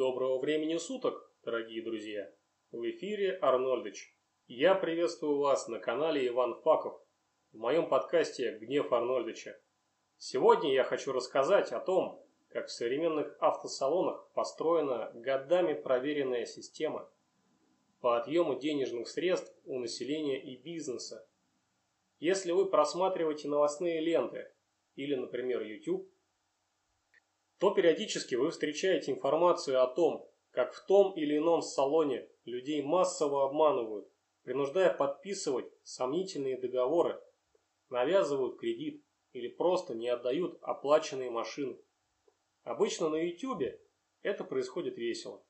Доброго времени суток, дорогие друзья! В эфире Арнольдыч. Я приветствую вас на канале Иван Факов, в моем подкасте «Гнев Арнольдыча». Сегодня я хочу рассказать о том, как в современных автосалонах построена годами проверенная система по отъему денежных средств у населения и бизнеса. Если вы просматриваете новостные ленты или, например, YouTube, то периодически вы встречаете информацию о том, как в том или ином салоне людей массово обманывают, принуждая подписывать сомнительные договоры, навязывают кредит или просто не отдают оплаченные машины. Обычно на YouTube это происходит весело.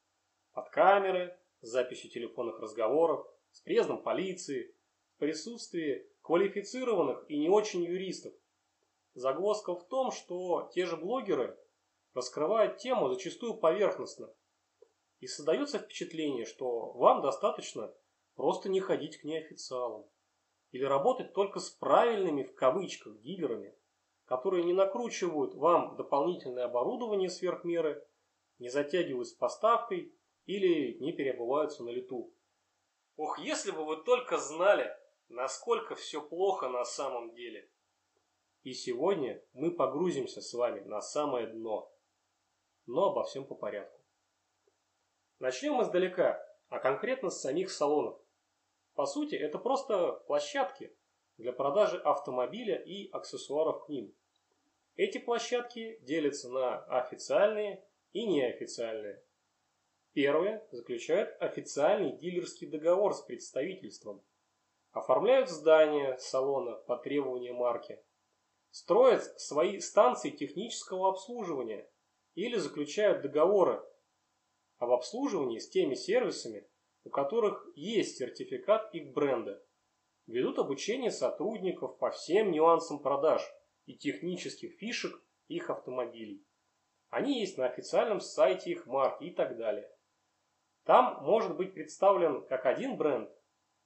Под камеры, с записью телефонных разговоров, с приездом полиции, в присутствии квалифицированных и не очень юристов. Загвоздка в том, что те же блогеры – раскрывает тему зачастую поверхностно. И создается впечатление, что вам достаточно просто не ходить к неофициалам. Или работать только с правильными в кавычках дилерами, которые не накручивают вам дополнительное оборудование сверх меры, не затягивают с поставкой или не переобуваются на лету. Ох, если бы вы только знали, насколько все плохо на самом деле. И сегодня мы погрузимся с вами на самое дно но обо всем по порядку. Начнем издалека, а конкретно с самих салонов. По сути, это просто площадки для продажи автомобиля и аксессуаров к ним. Эти площадки делятся на официальные и неофициальные. Первые заключают официальный дилерский договор с представительством, оформляют здание салона по требованию марки, строят свои станции технического обслуживания – или заключают договоры об обслуживании с теми сервисами, у которых есть сертификат их бренда. Ведут обучение сотрудников по всем нюансам продаж и технических фишек их автомобилей. Они есть на официальном сайте их марки и так далее. Там может быть представлен как один бренд,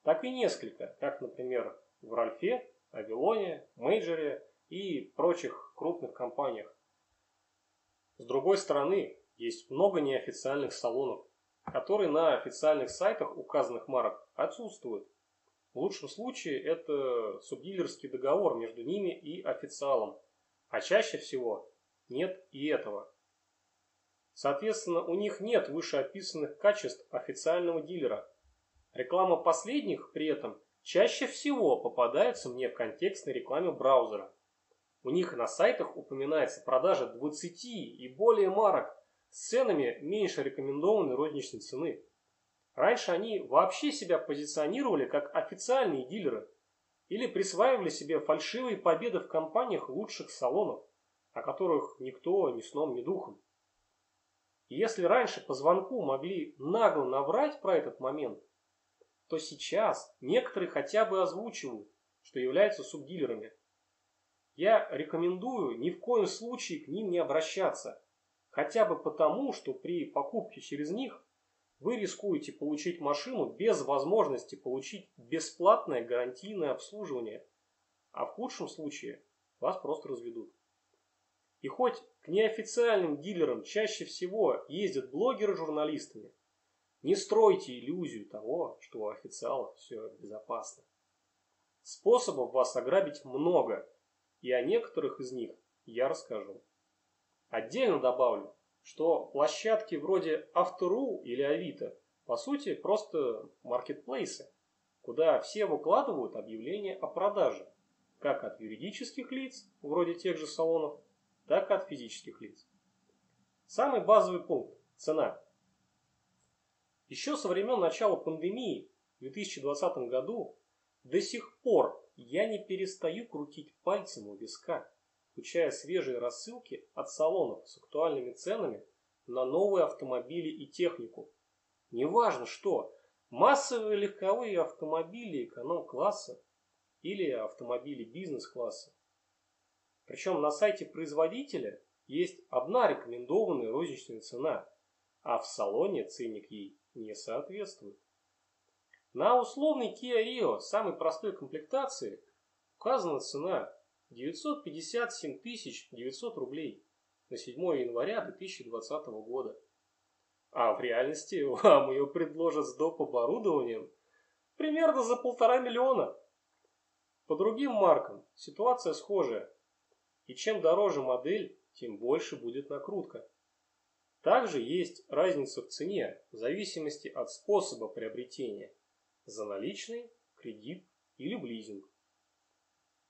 так и несколько, как, например, в Ральфе, Авилоне, Мейджоре и прочих крупных компаниях. С другой стороны, есть много неофициальных салонов, которые на официальных сайтах указанных марок отсутствуют. В лучшем случае это субдилерский договор между ними и официалом, а чаще всего нет и этого. Соответственно, у них нет вышеописанных качеств официального дилера. Реклама последних при этом чаще всего попадается мне в контекстной рекламе браузера. У них на сайтах упоминается продажа 20 и более марок с ценами меньше рекомендованной розничной цены. Раньше они вообще себя позиционировали как официальные дилеры или присваивали себе фальшивые победы в компаниях лучших салонов, о которых никто ни сном, ни духом. И если раньше по звонку могли нагло наврать про этот момент, то сейчас некоторые хотя бы озвучивают, что являются субдилерами – я рекомендую ни в коем случае к ним не обращаться. Хотя бы потому, что при покупке через них вы рискуете получить машину без возможности получить бесплатное гарантийное обслуживание. А в худшем случае вас просто разведут. И хоть к неофициальным дилерам чаще всего ездят блогеры журналистами, не стройте иллюзию того, что у официалов все безопасно. Способов вас ограбить много – и о некоторых из них я расскажу. Отдельно добавлю, что площадки вроде Автору или Авито по сути просто маркетплейсы, куда все выкладывают объявления о продаже, как от юридических лиц, вроде тех же салонов, так и от физических лиц. Самый базовый пункт – цена. Еще со времен начала пандемии в 2020 году до сих пор я не перестаю крутить пальцем у виска, включая свежие рассылки от салонов с актуальными ценами на новые автомобили и технику. Неважно что, массовые легковые автомобили эконом-класса или автомобили бизнес-класса. Причем на сайте производителя есть одна рекомендованная розничная цена, а в салоне ценник ей не соответствует. На условный Kia Rio самой простой комплектации указана цена 957 900 рублей на 7 января 2020 года. А в реальности вам ее предложат с доп. оборудованием примерно за полтора миллиона. По другим маркам ситуация схожая. И чем дороже модель, тем больше будет накрутка. Также есть разница в цене в зависимости от способа приобретения – за наличный, кредит или в лизинг.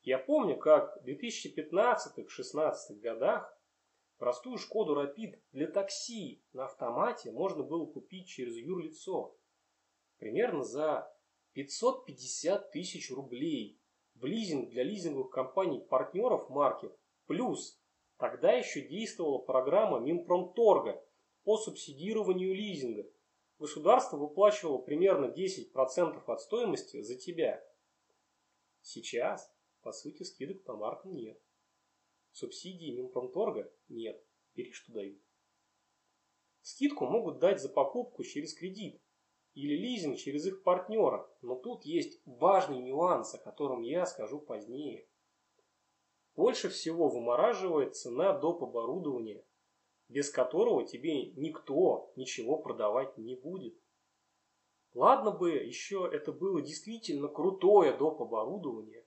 Я помню, как в 2015-16 годах простую Шкоду Рапид для такси на автомате можно было купить через юрлицо примерно за 550 тысяч рублей в лизинг для лизинговых компаний-партнеров марки плюс Тогда еще действовала программа Минпромторга по субсидированию лизинга. Государство выплачивало примерно 10% от стоимости за тебя. Сейчас, по сути, скидок по маркам нет. Субсидии Минпромторга нет. Бери, что дают. Скидку могут дать за покупку через кредит или лизинг через их партнера, но тут есть важный нюанс, о котором я скажу позднее. Больше всего вымораживает цена доп. оборудования, без которого тебе никто ничего продавать не будет. Ладно бы еще это было действительно крутое доп. оборудование,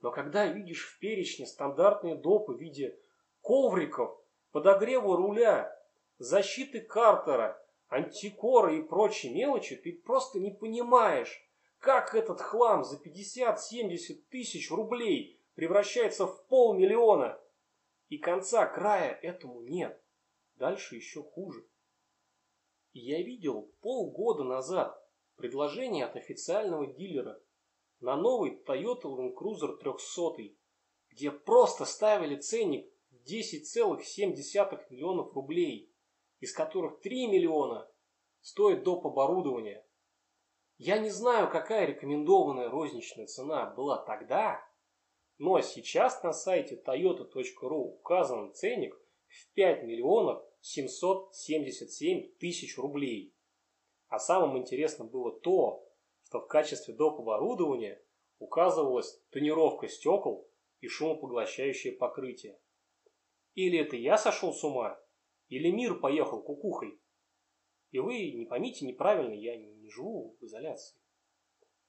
но когда видишь в перечне стандартные допы в виде ковриков, подогрева руля, защиты картера, антикора и прочей мелочи, ты просто не понимаешь, как этот хлам за 50-70 тысяч рублей превращается в полмиллиона. И конца края этому нет. Дальше еще хуже. И я видел полгода назад предложение от официального дилера на новый Toyota Land Cruiser 300, где просто ставили ценник в 10,7 миллионов рублей, из которых 3 миллиона стоит доп. оборудования. Я не знаю, какая рекомендованная розничная цена была тогда, но сейчас на сайте toyota.ru указан ценник в 5 миллионов 777 тысяч рублей. А самым интересным было то, что в качестве доп. оборудования указывалась тонировка стекол и шумопоглощающее покрытие. Или это я сошел с ума, или мир поехал кукухой. И вы не поймите неправильно, я не живу в изоляции.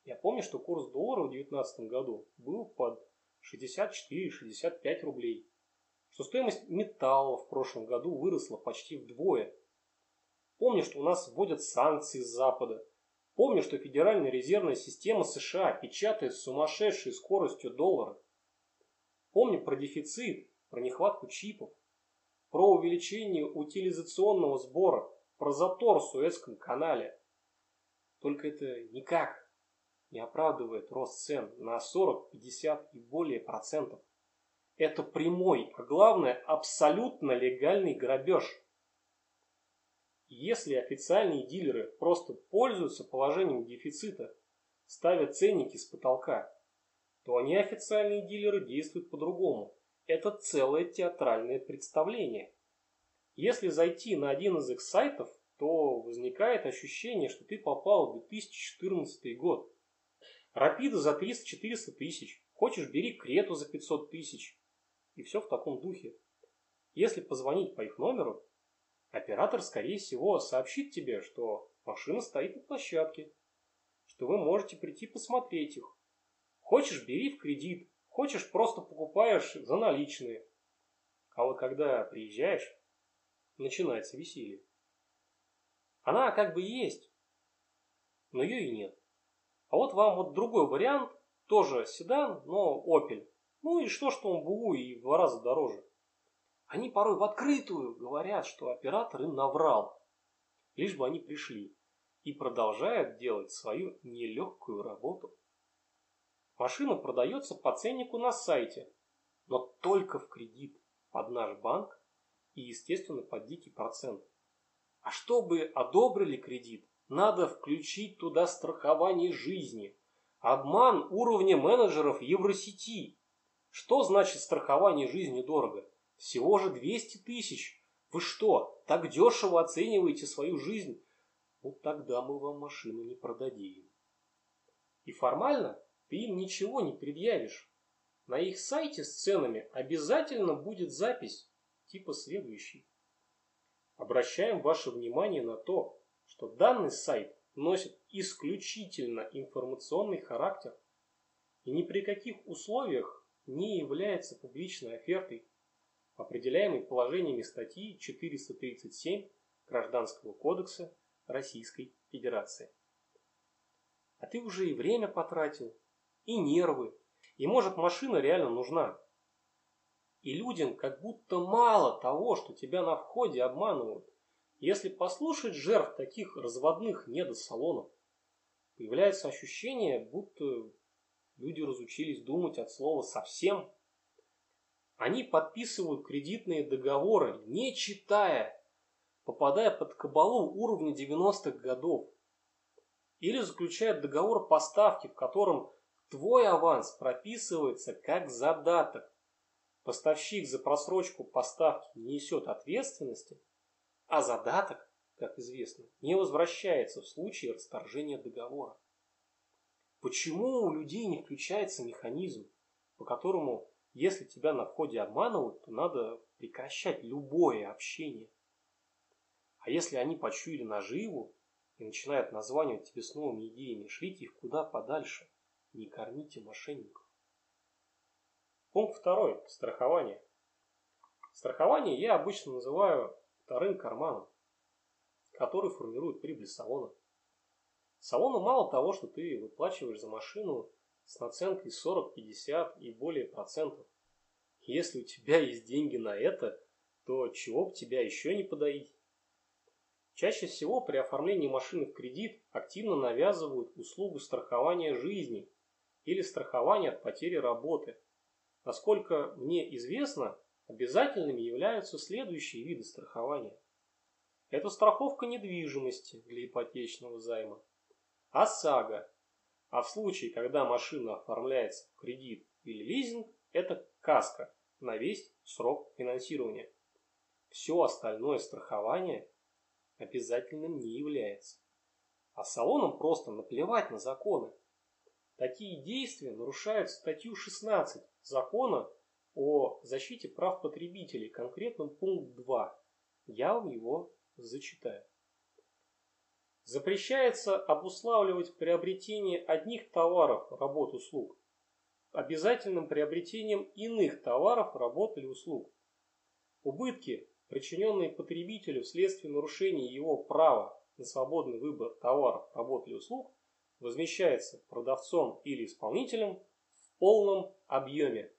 Я помню, что курс доллара в 2019 году был под 64-65 рублей, что стоимость металла в прошлом году выросла почти вдвое. Помню, что у нас вводят санкции с Запада. Помню, что Федеральная резервная система США печатает с сумасшедшей скоростью доллара. Помню про дефицит, про нехватку чипов, про увеличение утилизационного сбора, про затор в Суэцком канале. Только это никак не оправдывает рост цен на 40, 50 и более процентов. Это прямой, а главное абсолютно легальный грабеж. Если официальные дилеры просто пользуются положением дефицита, ставят ценники с потолка, то неофициальные дилеры действуют по-другому. Это целое театральное представление. Если зайти на один из их сайтов, то возникает ощущение, что ты попал в 2014 год. Рапида за 300-400 тысяч. Хочешь, бери Крету за 500 тысяч. И все в таком духе. Если позвонить по их номеру, оператор, скорее всего, сообщит тебе, что машина стоит на площадке, что вы можете прийти посмотреть их. Хочешь, бери в кредит, хочешь, просто покупаешь за наличные. А вот когда приезжаешь, начинается веселье. Она как бы есть, но ее и нет. А вот вам вот другой вариант, тоже седан, но Opel. Ну и что, что он БУ и в два раза дороже. Они порой в открытую говорят, что оператор им наврал, лишь бы они пришли, и продолжают делать свою нелегкую работу. Машина продается по ценнику на сайте, но только в кредит под наш банк и, естественно, под дикий процент. А чтобы одобрили кредит, надо включить туда страхование жизни. Обман уровня менеджеров Евросети. Что значит страхование жизни дорого? Всего же 200 тысяч. Вы что, так дешево оцениваете свою жизнь? Ну тогда мы вам машину не продадим. И формально ты им ничего не предъявишь. На их сайте с ценами обязательно будет запись, типа следующий. обращаем ваше внимание на то, что данный сайт носит исключительно информационный характер и ни при каких условиях не является публичной офертой, определяемой положениями статьи 437 Гражданского кодекса Российской Федерации. А ты уже и время потратил, и нервы, и может машина реально нужна. И людям как будто мало того, что тебя на входе обманывают. Если послушать жертв таких разводных недосалонов, появляется ощущение, будто люди разучились думать от слова совсем. Они подписывают кредитные договоры, не читая, попадая под кабалу уровня 90-х годов. Или заключают договор поставки, в котором твой аванс прописывается как задаток. Поставщик за просрочку поставки не несет ответственности, а задаток, как известно, не возвращается в случае расторжения договора. Почему у людей не включается механизм, по которому, если тебя на входе обманывают, то надо прекращать любое общение? А если они почуяли наживу и начинают названивать тебе с новыми идеями, шлите их куда подальше, не кормите мошенников. Пункт второй. Страхование. Страхование я обычно называю вторым карманом, который формирует прибыль салона. Салону мало того, что ты выплачиваешь за машину с наценкой 40, 50 и более процентов. Если у тебя есть деньги на это, то чего бы тебя еще не подоить? Чаще всего при оформлении машины в кредит активно навязывают услугу страхования жизни или страхования от потери работы – Насколько мне известно, обязательными являются следующие виды страхования. Это страховка недвижимости для ипотечного займа, ОСАГО, а в случае, когда машина оформляется в кредит или лизинг, это КАСКО на весь срок финансирования. Все остальное страхование обязательным не является. А салонам просто наплевать на законы. Такие действия нарушают статью 16 закона о защите прав потребителей, конкретно пункт 2. Я вам его зачитаю. Запрещается обуславливать приобретение одних товаров, работ, услуг обязательным приобретением иных товаров, работ или услуг. Убытки, причиненные потребителю вследствие нарушения его права на свободный выбор товаров, работ или услуг, возмещается продавцом или исполнителем в полном объеме.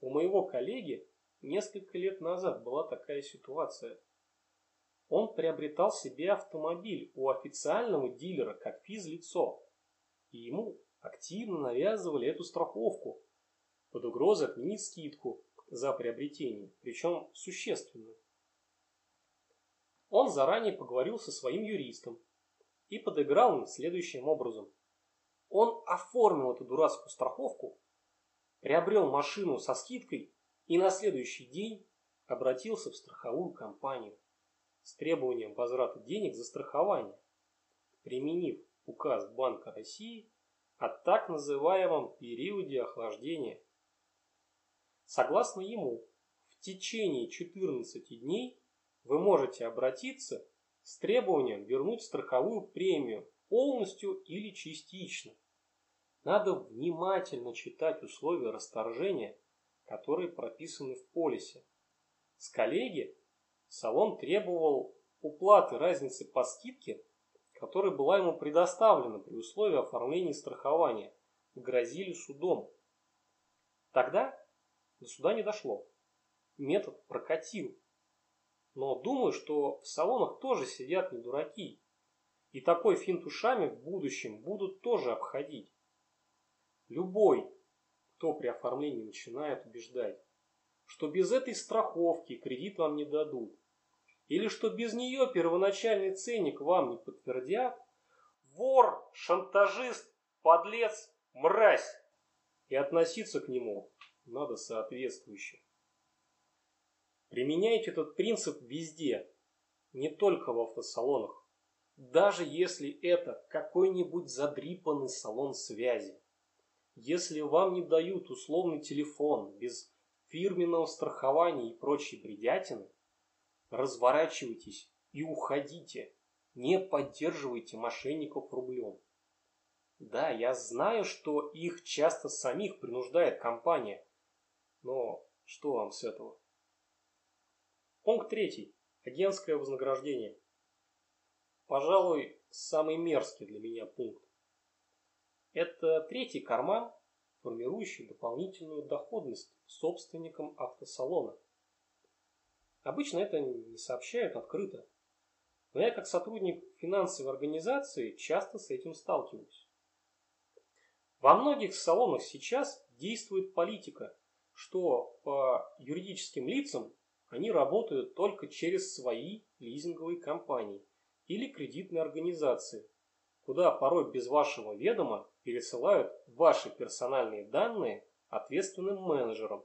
У моего коллеги несколько лет назад была такая ситуация. Он приобретал себе автомобиль у официального дилера как физлицо, и ему активно навязывали эту страховку под угрозой отменить скидку за приобретение, причем существенную. Он заранее поговорил со своим юристом и подыграл им следующим образом. Он оформил эту дурацкую страховку, приобрел машину со скидкой и на следующий день обратился в страховую компанию с требованием возврата денег за страхование, применив указ Банка России о так называемом периоде охлаждения. Согласно ему, в течение 14 дней вы можете обратиться с требованием вернуть страховую премию полностью или частично. Надо внимательно читать условия расторжения, которые прописаны в полисе. С коллеги салон требовал уплаты разницы по скидке, которая была ему предоставлена при условии оформления страхования, грозили судом. Тогда до суда не дошло. Метод прокатил. Но думаю, что в салонах тоже сидят не дураки. И такой финт ушами в будущем будут тоже обходить. Любой, кто при оформлении начинает убеждать, что без этой страховки кредит вам не дадут, или что без нее первоначальный ценник вам не подтвердят, вор, шантажист, подлец, мразь. И относиться к нему надо соответствующе. Применяйте этот принцип везде, не только в автосалонах. Даже если это какой-нибудь задрипанный салон связи. Если вам не дают условный телефон без фирменного страхования и прочей бредятины, разворачивайтесь и уходите. Не поддерживайте мошенников рублем. Да, я знаю, что их часто самих принуждает компания. Но что вам с этого? Пункт третий. Агентское вознаграждение. Пожалуй, самый мерзкий для меня пункт. Это третий карман, формирующий дополнительную доходность собственникам автосалона. Обычно это не сообщают открыто, но я как сотрудник финансовой организации часто с этим сталкиваюсь. Во многих салонах сейчас действует политика, что по юридическим лицам они работают только через свои лизинговые компании или кредитные организации, куда порой без вашего ведома пересылают ваши персональные данные ответственным менеджерам,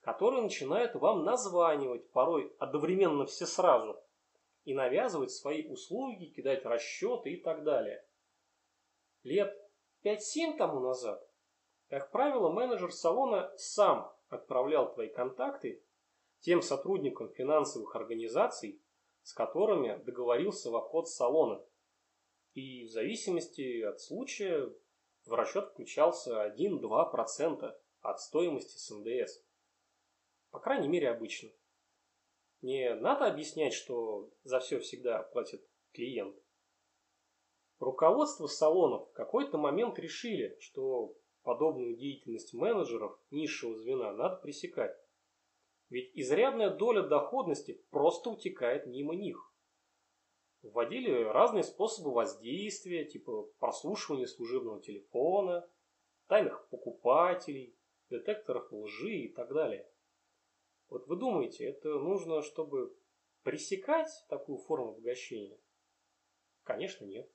которые начинают вам названивать порой одновременно все сразу и навязывать свои услуги, кидать расчеты и так далее. Лет 5-7 тому назад, как правило, менеджер салона сам отправлял твои контакты тем сотрудникам финансовых организаций, с которыми договорился в обход салона. И в зависимости от случая в расчет включался 1-2% от стоимости СНДС. По крайней мере, обычно. Не надо объяснять, что за все всегда платит клиент. Руководство салонов в какой-то момент решили, что подобную деятельность менеджеров низшего звена надо пресекать. Ведь изрядная доля доходности просто утекает мимо них. Вводили разные способы воздействия, типа прослушивания служебного телефона, тайных покупателей, детекторов лжи и так далее. Вот вы думаете, это нужно, чтобы пресекать такую форму обогащения? Конечно, нет.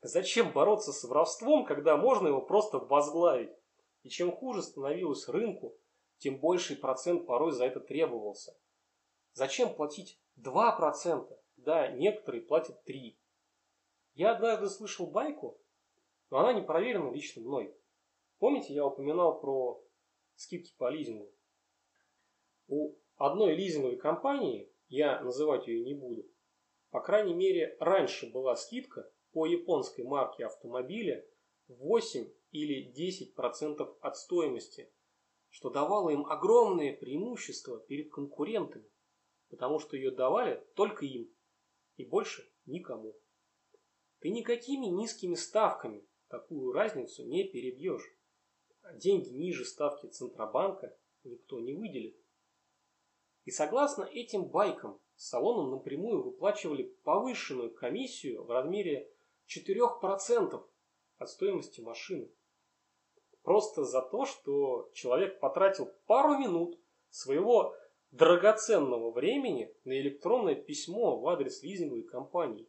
Зачем бороться с воровством, когда можно его просто возглавить? И чем хуже становилось рынку, тем больший процент порой за это требовался. Зачем платить 2%? Да, некоторые платят 3%. Я однажды слышал байку, но она не проверена лично мной. Помните, я упоминал про скидки по лизингу? У одной лизинговой компании, я называть ее не буду, по крайней мере, раньше была скидка по японской марке автомобиля 8 или 10% от стоимости, что давало им огромное преимущество перед конкурентами, потому что ее давали только им и больше никому. Ты никакими низкими ставками такую разницу не перебьешь. А деньги ниже ставки Центробанка никто не выделит. И согласно этим байкам, салонам напрямую выплачивали повышенную комиссию в размере 4% от стоимости машины. Просто за то, что человек потратил пару минут своего драгоценного времени на электронное письмо в адрес лизинговой компании.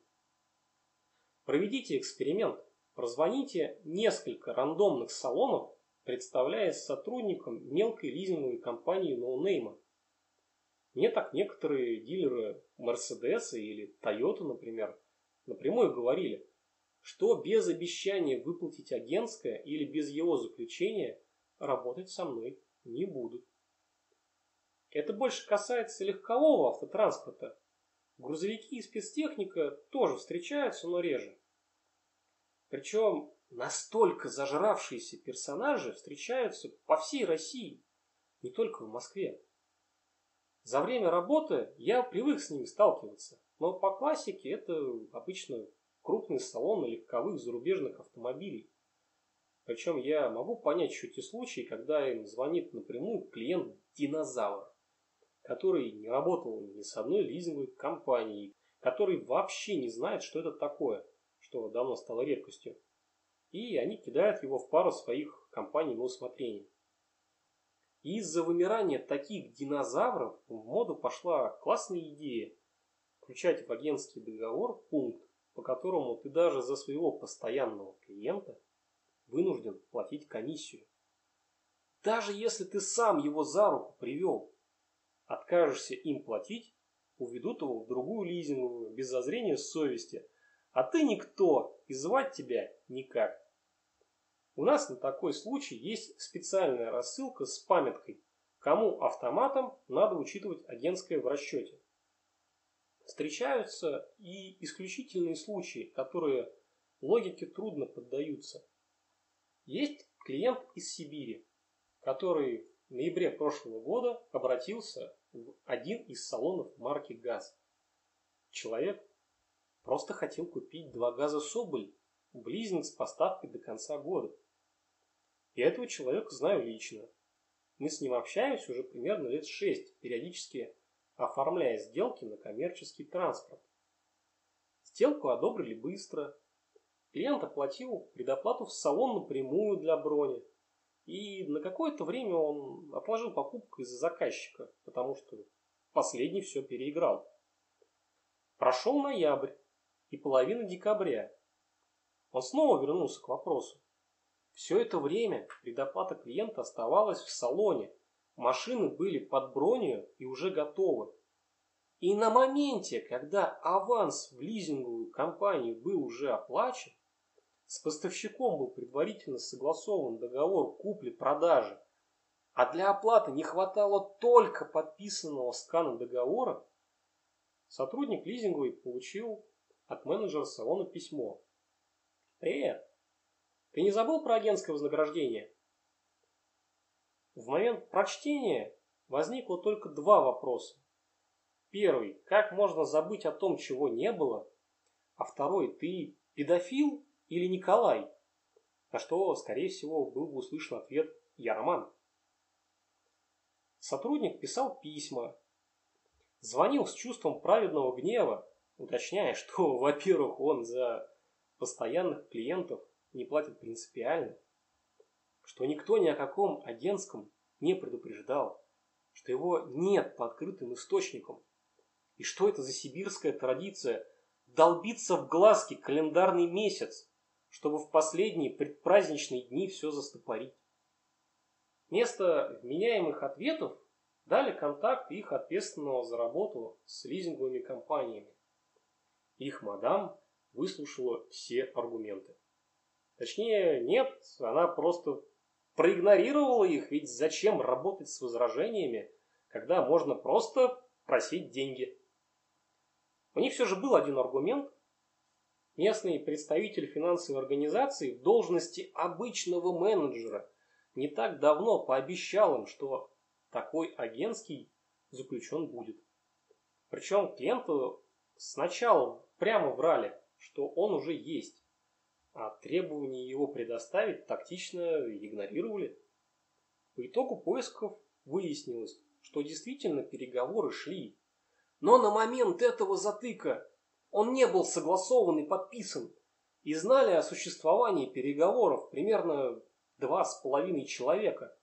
Проведите эксперимент. Прозвоните несколько рандомных салонов, представляясь сотрудником мелкой лизинговой компании ноунейма. Мне так некоторые дилеры Мерседеса или Тойота, например, напрямую говорили, что без обещания выплатить агентское или без его заключения работать со мной не будут. Это больше касается легкового автотранспорта. Грузовики и спецтехника тоже встречаются, но реже. Причем настолько зажравшиеся персонажи встречаются по всей России, не только в Москве. За время работы я привык с ними сталкиваться, но по классике это обычно крупные салоны легковых зарубежных автомобилей. Причем я могу понять еще те случаи, когда им звонит напрямую клиент-динозавр, который не работал ни с одной лизинговой компанией, который вообще не знает, что это такое, что давно стало редкостью. И они кидают его в пару своих компаний на усмотрение. из-за вымирания таких динозавров в моду пошла классная идея включать в агентский договор пункт, по которому ты даже за своего постоянного клиента вынужден платить комиссию. Даже если ты сам его за руку привел, откажешься им платить, уведут его в другую лизинговую, без зазрения совести, а ты никто, и звать тебя никак. У нас на такой случай есть специальная рассылка с памяткой, кому автоматом надо учитывать агентское в расчете. встречаются и исключительные случаи, которые логике трудно поддаются. Есть клиент из Сибири, который в ноябре прошлого года обратился в один из салонов марки ГАЗ. Человек просто хотел купить два газа Соболь, близнец с поставкой до конца года. Я этого человека знаю лично. Мы с ним общаемся уже примерно лет шесть, периодически оформляя сделки на коммерческий транспорт. Сделку одобрили быстро. Клиент оплатил предоплату в салон напрямую для брони. И на какое-то время он отложил покупку из-за заказчика, потому что последний все переиграл. Прошел ноябрь и половина декабря. Он снова вернулся к вопросу. Все это время предоплата клиента оставалась в салоне. Машины были под бронью и уже готовы. И на моменте, когда аванс в лизинговую компанию был уже оплачен, с поставщиком был предварительно согласован договор купли-продажи, а для оплаты не хватало только подписанного скана договора, сотрудник лизинговой получил от менеджера салона письмо. «Привет! Ты не забыл про агентское вознаграждение?» В момент прочтения возникло только два вопроса. Первый, как можно забыть о том, чего не было? А второй, ты педофил или Николай? На что, скорее всего, был бы услышан ответ «Я Роман». Сотрудник писал письма, звонил с чувством праведного гнева, уточняя, что, во-первых, он за постоянных клиентов не платит принципиально, что никто ни о каком агентском не предупреждал, что его нет по открытым источникам, и что это за сибирская традиция долбиться в глазки календарный месяц, чтобы в последние предпраздничные дни все застопорить. Вместо вменяемых ответов дали контакт их ответственного за работу с лизинговыми компаниями. Их мадам выслушала все аргументы. Точнее, нет, она просто проигнорировала их, ведь зачем работать с возражениями, когда можно просто просить деньги. У них все же был один аргумент, Местный представитель финансовой организации в должности обычного менеджера не так давно пообещал им, что такой агентский заключен будет. Причем клиенту сначала прямо врали, что он уже есть, а требования его предоставить тактично игнорировали. По итогу поисков выяснилось, что действительно переговоры шли. Но на момент этого затыка он не был согласован и подписан, и знали о существовании переговоров примерно два с половиной человека,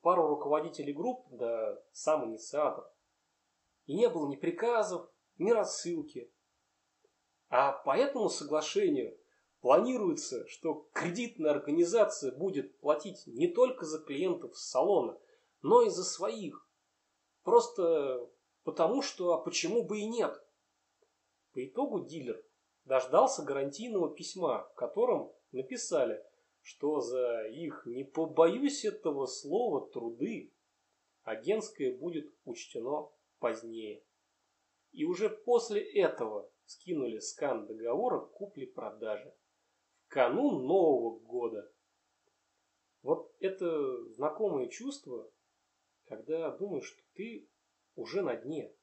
пару руководителей групп, да сам инициатор. И не было ни приказов, ни рассылки. А по этому соглашению планируется, что кредитная организация будет платить не только за клиентов салона, но и за своих. Просто потому, что а почему бы и нет – по итогу дилер дождался гарантийного письма, в котором написали, что за их, не побоюсь этого слова, труды агентское будет учтено позднее. И уже после этого скинули скан договора купли-продажи. В канун Нового года. Вот это знакомое чувство, когда думаешь, что ты уже на дне.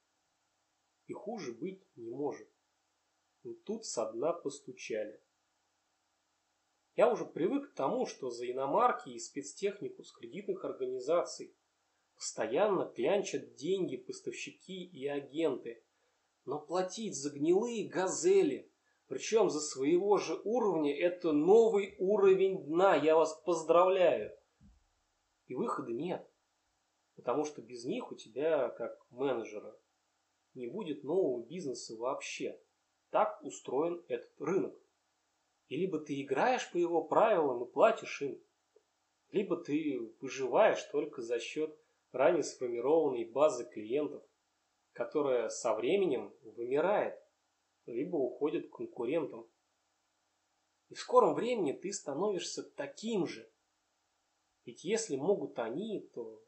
И хуже быть не может но тут со дна постучали. Я уже привык к тому, что за иномарки и спецтехнику с кредитных организаций постоянно клянчат деньги поставщики и агенты, но платить за гнилые газели, причем за своего же уровня, это новый уровень дна, я вас поздравляю. И выхода нет, потому что без них у тебя, как менеджера, не будет нового бизнеса вообще. Так устроен этот рынок. И либо ты играешь по его правилам и платишь им, либо ты выживаешь только за счет ранее сформированной базы клиентов, которая со временем вымирает, либо уходит к конкурентам. И в скором времени ты становишься таким же. Ведь если могут они, то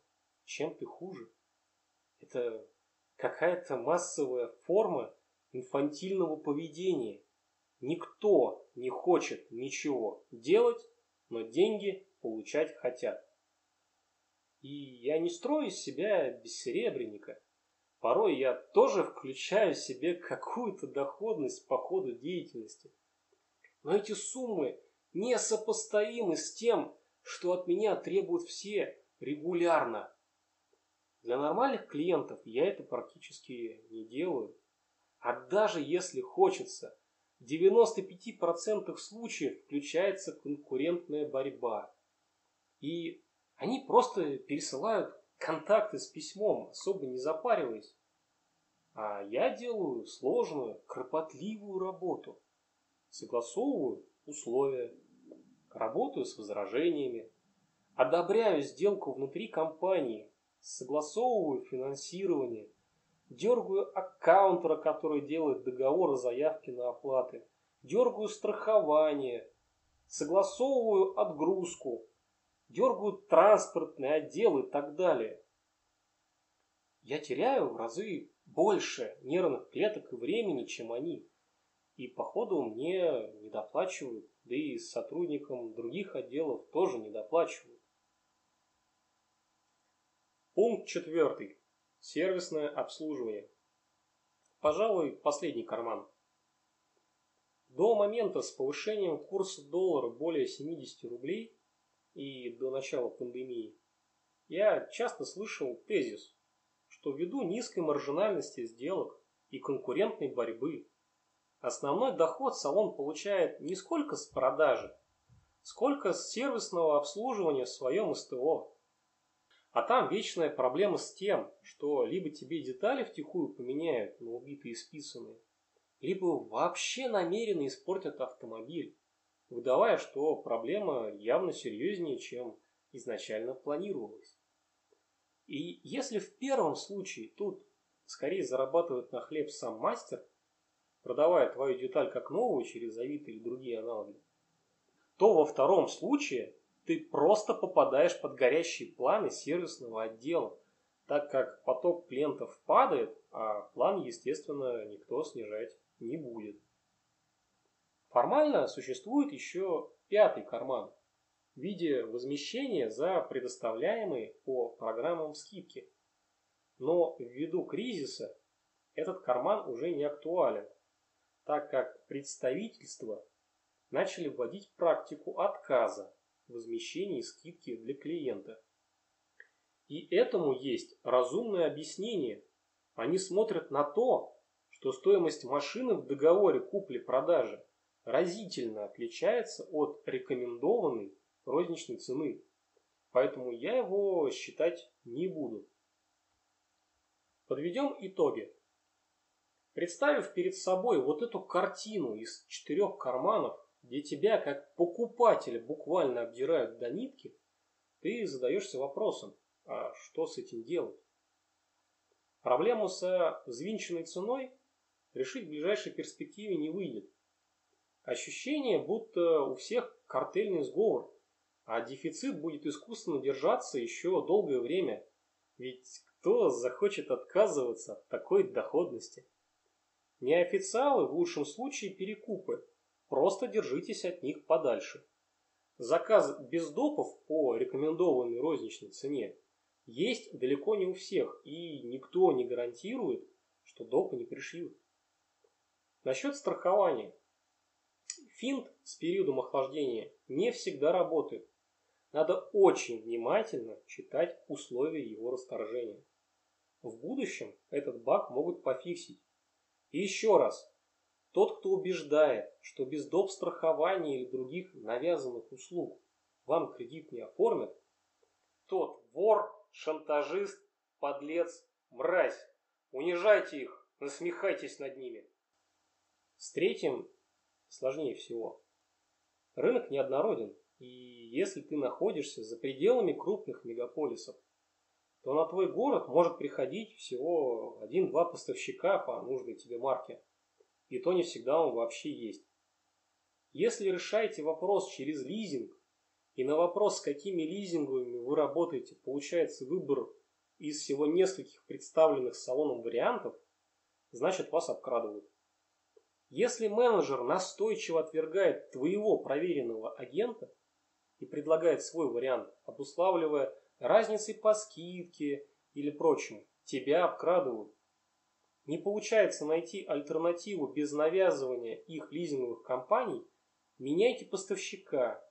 чем ты хуже? Это какая-то массовая форма инфантильного поведения. Никто не хочет ничего делать, но деньги получать хотят. И я не строю из себя бессеребренника. Порой я тоже включаю себе какую-то доходность по ходу деятельности. Но эти суммы несопоставимы с тем, что от меня требуют все регулярно. Для нормальных клиентов я это практически не делаю. А даже если хочется, в 95% случаев включается конкурентная борьба. И они просто пересылают контакты с письмом, особо не запариваясь. А я делаю сложную, кропотливую работу. Согласовываю условия, работаю с возражениями, одобряю сделку внутри компании, согласовываю финансирование, дергаю аккаунтера, который делает договор о заявке на оплаты, дергаю страхование, согласовываю отгрузку, дергаю транспортный отдел и так далее. Я теряю в разы больше нервных клеток и времени, чем они. И походу мне не доплачивают, да и сотрудникам других отделов тоже не доплачивают. Пункт четвертый. Сервисное обслуживание. Пожалуй, последний карман. До момента с повышением курса доллара более 70 рублей и до начала пандемии я часто слышал тезис, что ввиду низкой маржинальности сделок и конкурентной борьбы основной доход салон получает не сколько с продажи, сколько с сервисного обслуживания в своем СТО. А там вечная проблема с тем, что либо тебе детали втихую поменяют на убитые и списанные, либо вообще намеренно испортят автомобиль, выдавая, что проблема явно серьезнее, чем изначально планировалось. И если в первом случае тут скорее зарабатывает на хлеб сам мастер, продавая твою деталь как новую через Авито или другие аналоги, то во втором случае ты просто попадаешь под горящие планы сервисного отдела, так как поток клиентов падает, а план, естественно, никто снижать не будет. Формально существует еще пятый карман в виде возмещения за предоставляемые по программам скидки. Но ввиду кризиса этот карман уже не актуален, так как представительства начали вводить практику отказа возмещении скидки для клиента. И этому есть разумное объяснение. Они смотрят на то, что стоимость машины в договоре купли-продажи разительно отличается от рекомендованной розничной цены. Поэтому я его считать не буду. Подведем итоги. Представив перед собой вот эту картину из четырех карманов, где тебя как покупателя буквально обдирают до нитки, ты задаешься вопросом, а что с этим делать? Проблему со взвинченной ценой решить в ближайшей перспективе не выйдет. Ощущение, будто у всех картельный сговор, а дефицит будет искусственно держаться еще долгое время. Ведь кто захочет отказываться от такой доходности? Неофициалы в лучшем случае перекупы, Просто держитесь от них подальше. Заказ без допов по рекомендованной розничной цене есть далеко не у всех, и никто не гарантирует, что допы не пришьют. Насчет страхования. Финт с периодом охлаждения не всегда работает. Надо очень внимательно читать условия его расторжения. В будущем этот баг могут пофиксить. И еще раз, тот, кто убеждает, что без доп. страхования или других навязанных услуг вам кредит не оформят, тот вор, шантажист, подлец, мразь. Унижайте их, насмехайтесь над ними. С третьим сложнее всего. Рынок неоднороден, и если ты находишься за пределами крупных мегаполисов, то на твой город может приходить всего один-два поставщика по нужной тебе марке и то не всегда он вообще есть. Если решаете вопрос через лизинг, и на вопрос, с какими лизинговыми вы работаете, получается выбор из всего нескольких представленных салоном вариантов, значит вас обкрадывают. Если менеджер настойчиво отвергает твоего проверенного агента и предлагает свой вариант, обуславливая разницей по скидке или прочему, тебя обкрадывают. Не получается найти альтернативу без навязывания их лизинговых компаний, меняйте поставщика,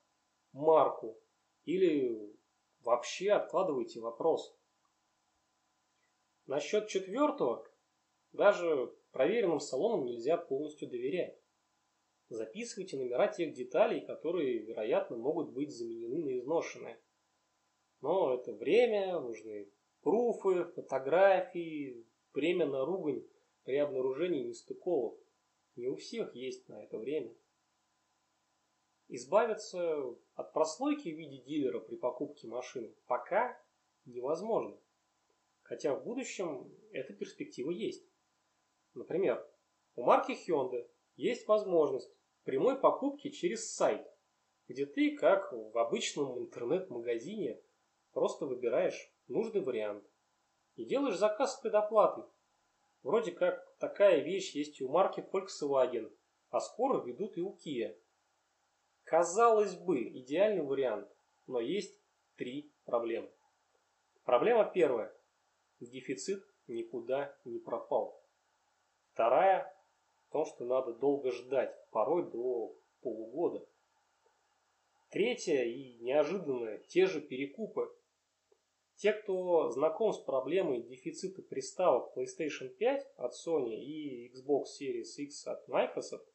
марку или вообще откладывайте вопрос. Насчет четвертого, даже проверенным салонам нельзя полностью доверять. Записывайте номера тех деталей, которые, вероятно, могут быть заменены на изношенные. Но это время, нужны пруфы, фотографии, время на ругань при обнаружении нестыковок. Не у всех есть на это время. Избавиться от прослойки в виде дилера при покупке машины пока невозможно. Хотя в будущем эта перспектива есть. Например, у марки Hyundai есть возможность прямой покупки через сайт, где ты, как в обычном интернет-магазине, просто выбираешь нужный вариант и делаешь заказ с предоплатой. Вроде как такая вещь есть и у марки Volkswagen, а скоро ведут и у Kia. Казалось бы, идеальный вариант, но есть три проблемы. Проблема первая. Дефицит никуда не пропал. Вторая в том, что надо долго ждать, порой до полугода. Третья и неожиданная – те же перекупы. Те, кто знаком с проблемой дефицита приставок PlayStation 5 от Sony и Xbox Series X от Microsoft,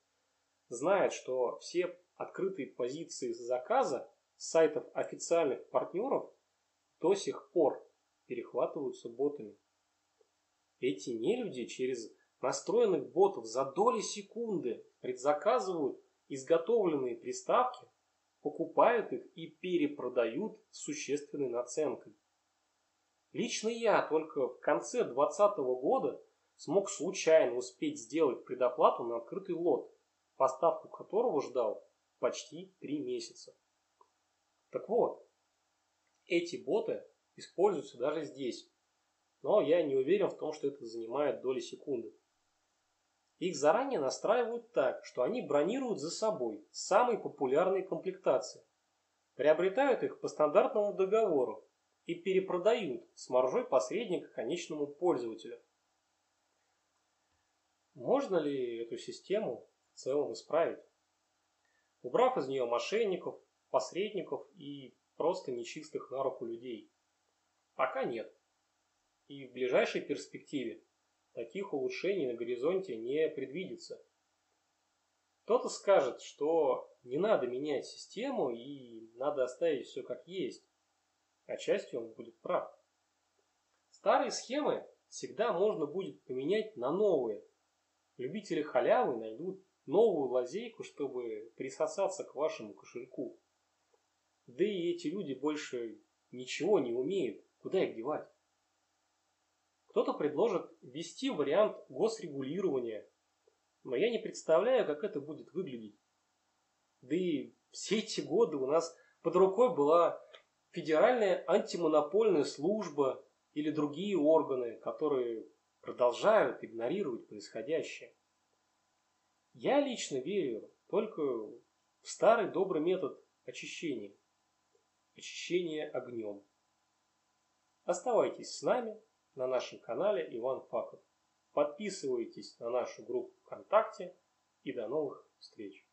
знают, что все открытые позиции заказа сайтов официальных партнеров до сих пор перехватываются ботами. Эти нелюди через настроенных ботов за доли секунды предзаказывают изготовленные приставки, покупают их и перепродают с существенной наценкой. Лично я только в конце 2020 года смог случайно успеть сделать предоплату на открытый лот, поставку которого ждал почти три месяца. Так вот, эти боты используются даже здесь, но я не уверен в том, что это занимает доли секунды. Их заранее настраивают так, что они бронируют за собой самые популярные комплектации, приобретают их по стандартному договору и перепродают с маржой посредника конечному пользователю. Можно ли эту систему в целом исправить? убрав из нее мошенников, посредников и просто нечистых на руку людей. Пока нет. И в ближайшей перспективе таких улучшений на горизонте не предвидится. Кто-то скажет, что не надо менять систему и надо оставить все как есть. Отчасти он будет прав. Старые схемы всегда можно будет поменять на новые. Любители халявы найдут новую лазейку, чтобы присосаться к вашему кошельку. Да и эти люди больше ничего не умеют. Куда их девать? Кто-то предложит ввести вариант госрегулирования, но я не представляю, как это будет выглядеть. Да и все эти годы у нас под рукой была Федеральная антимонопольная служба или другие органы, которые продолжают игнорировать происходящее. Я лично верю только в старый добрый метод очищения. Очищение огнем. Оставайтесь с нами на нашем канале Иван Факов. Подписывайтесь на нашу группу ВКонтакте и до новых встреч.